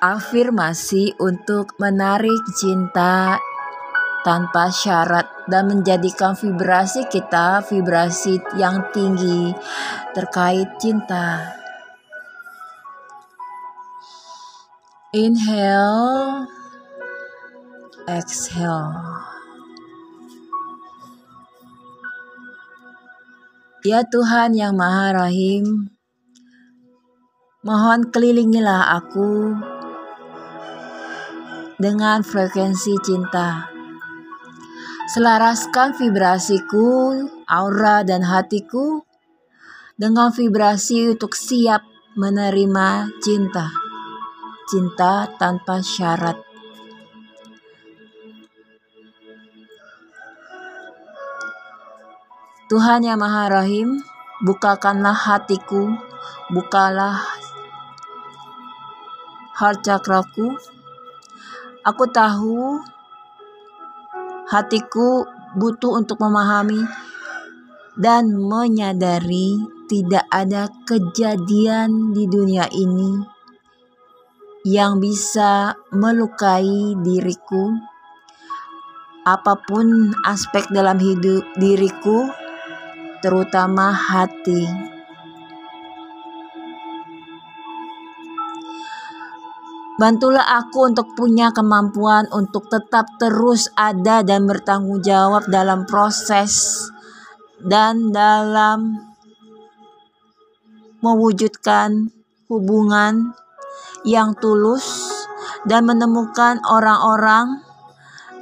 afirmasi untuk menarik cinta tanpa syarat dan menjadikan vibrasi kita vibrasi yang tinggi terkait cinta. Inhale, exhale. Ya Tuhan yang Maha Rahim, mohon kelilingilah aku dengan frekuensi cinta. Selaraskan vibrasiku, aura, dan hatiku dengan vibrasi untuk siap menerima cinta. Cinta tanpa syarat. Tuhan yang Maha Rahim, bukakanlah hatiku, bukalah heart chakraku Aku tahu hatiku butuh untuk memahami dan menyadari tidak ada kejadian di dunia ini yang bisa melukai diriku. Apa pun aspek dalam hidup diriku, terutama hati. Bantulah aku untuk punya kemampuan untuk tetap terus ada dan bertanggung jawab dalam proses dan dalam mewujudkan hubungan yang tulus dan menemukan orang-orang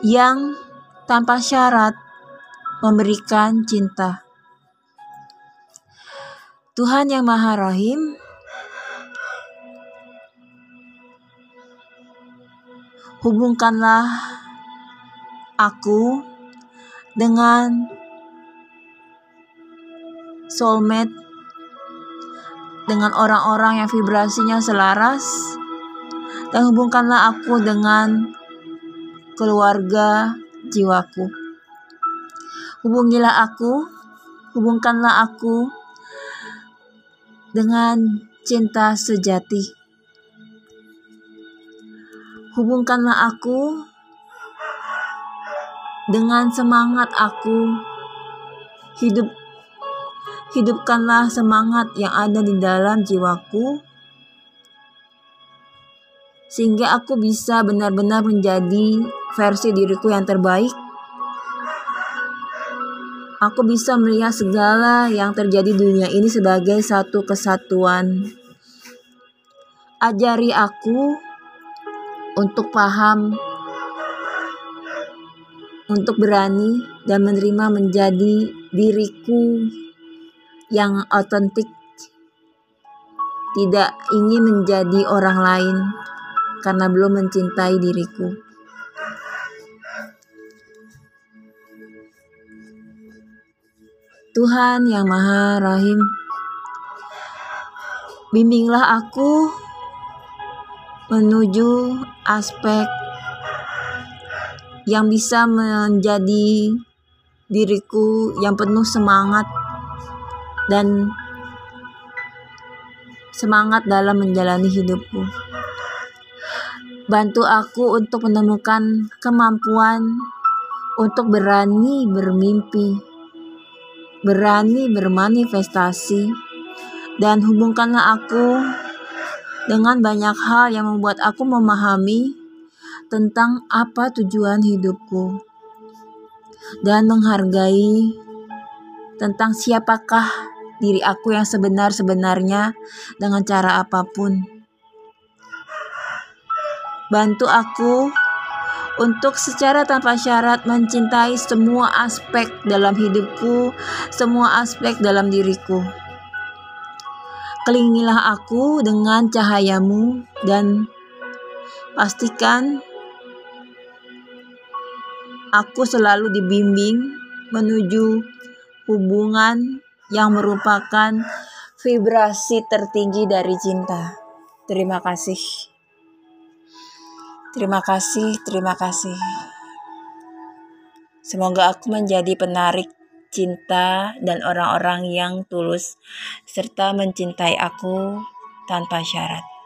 yang tanpa syarat memberikan cinta. Tuhan yang Maha Rahim, hubungkanlah aku dengan soulmate dengan orang-orang yang vibrasinya selaras dan hubungkanlah aku dengan keluarga jiwaku. Hubungilah aku hubungkanlah aku dengan cinta sejati Hubungkanlah aku dengan semangat aku. Hidup hidupkanlah semangat yang ada di dalam jiwaku sehingga aku bisa benar-benar menjadi versi diriku yang terbaik. Aku bisa melihat segala yang terjadi di dunia ini sebagai satu kesatuan. Ajari aku untuk paham, untuk berani dan menerima menjadi diriku yang otentik, tidak ingin menjadi orang lain karena belum mencintai diriku. Tuhan yang Maha Rahim, bimbinglah aku menuju aspek yang bisa menjadi diriku yang penuh semangat dan semangat dalam menjalani hidupku. Bantu aku untuk menemukan kemampuan untuk berani bermimpi, berani bermanifestasi, dan hubungkanlah aku dengan banyak hal yang membuat aku memahami tentang apa tujuan hidupku dan menghargai tentang siapakah diri aku yang sebenar-sebenarnya dengan cara apa pun. Bantu aku untuk secara tanpa syarat mencintai semua aspek dalam hidupku, semua aspek dalam diriku. Kelingilah aku dengan cahayamu dan pastikan aku selalu dibimbing menuju hubungan yang merupakan vibrasi tertinggi dari cinta. Terima kasih. Terima kasih, terima kasih. Semoga aku menjadi penarik cinta, dan orang-orang yang tulus, serta mencintai aku tanpa syarat.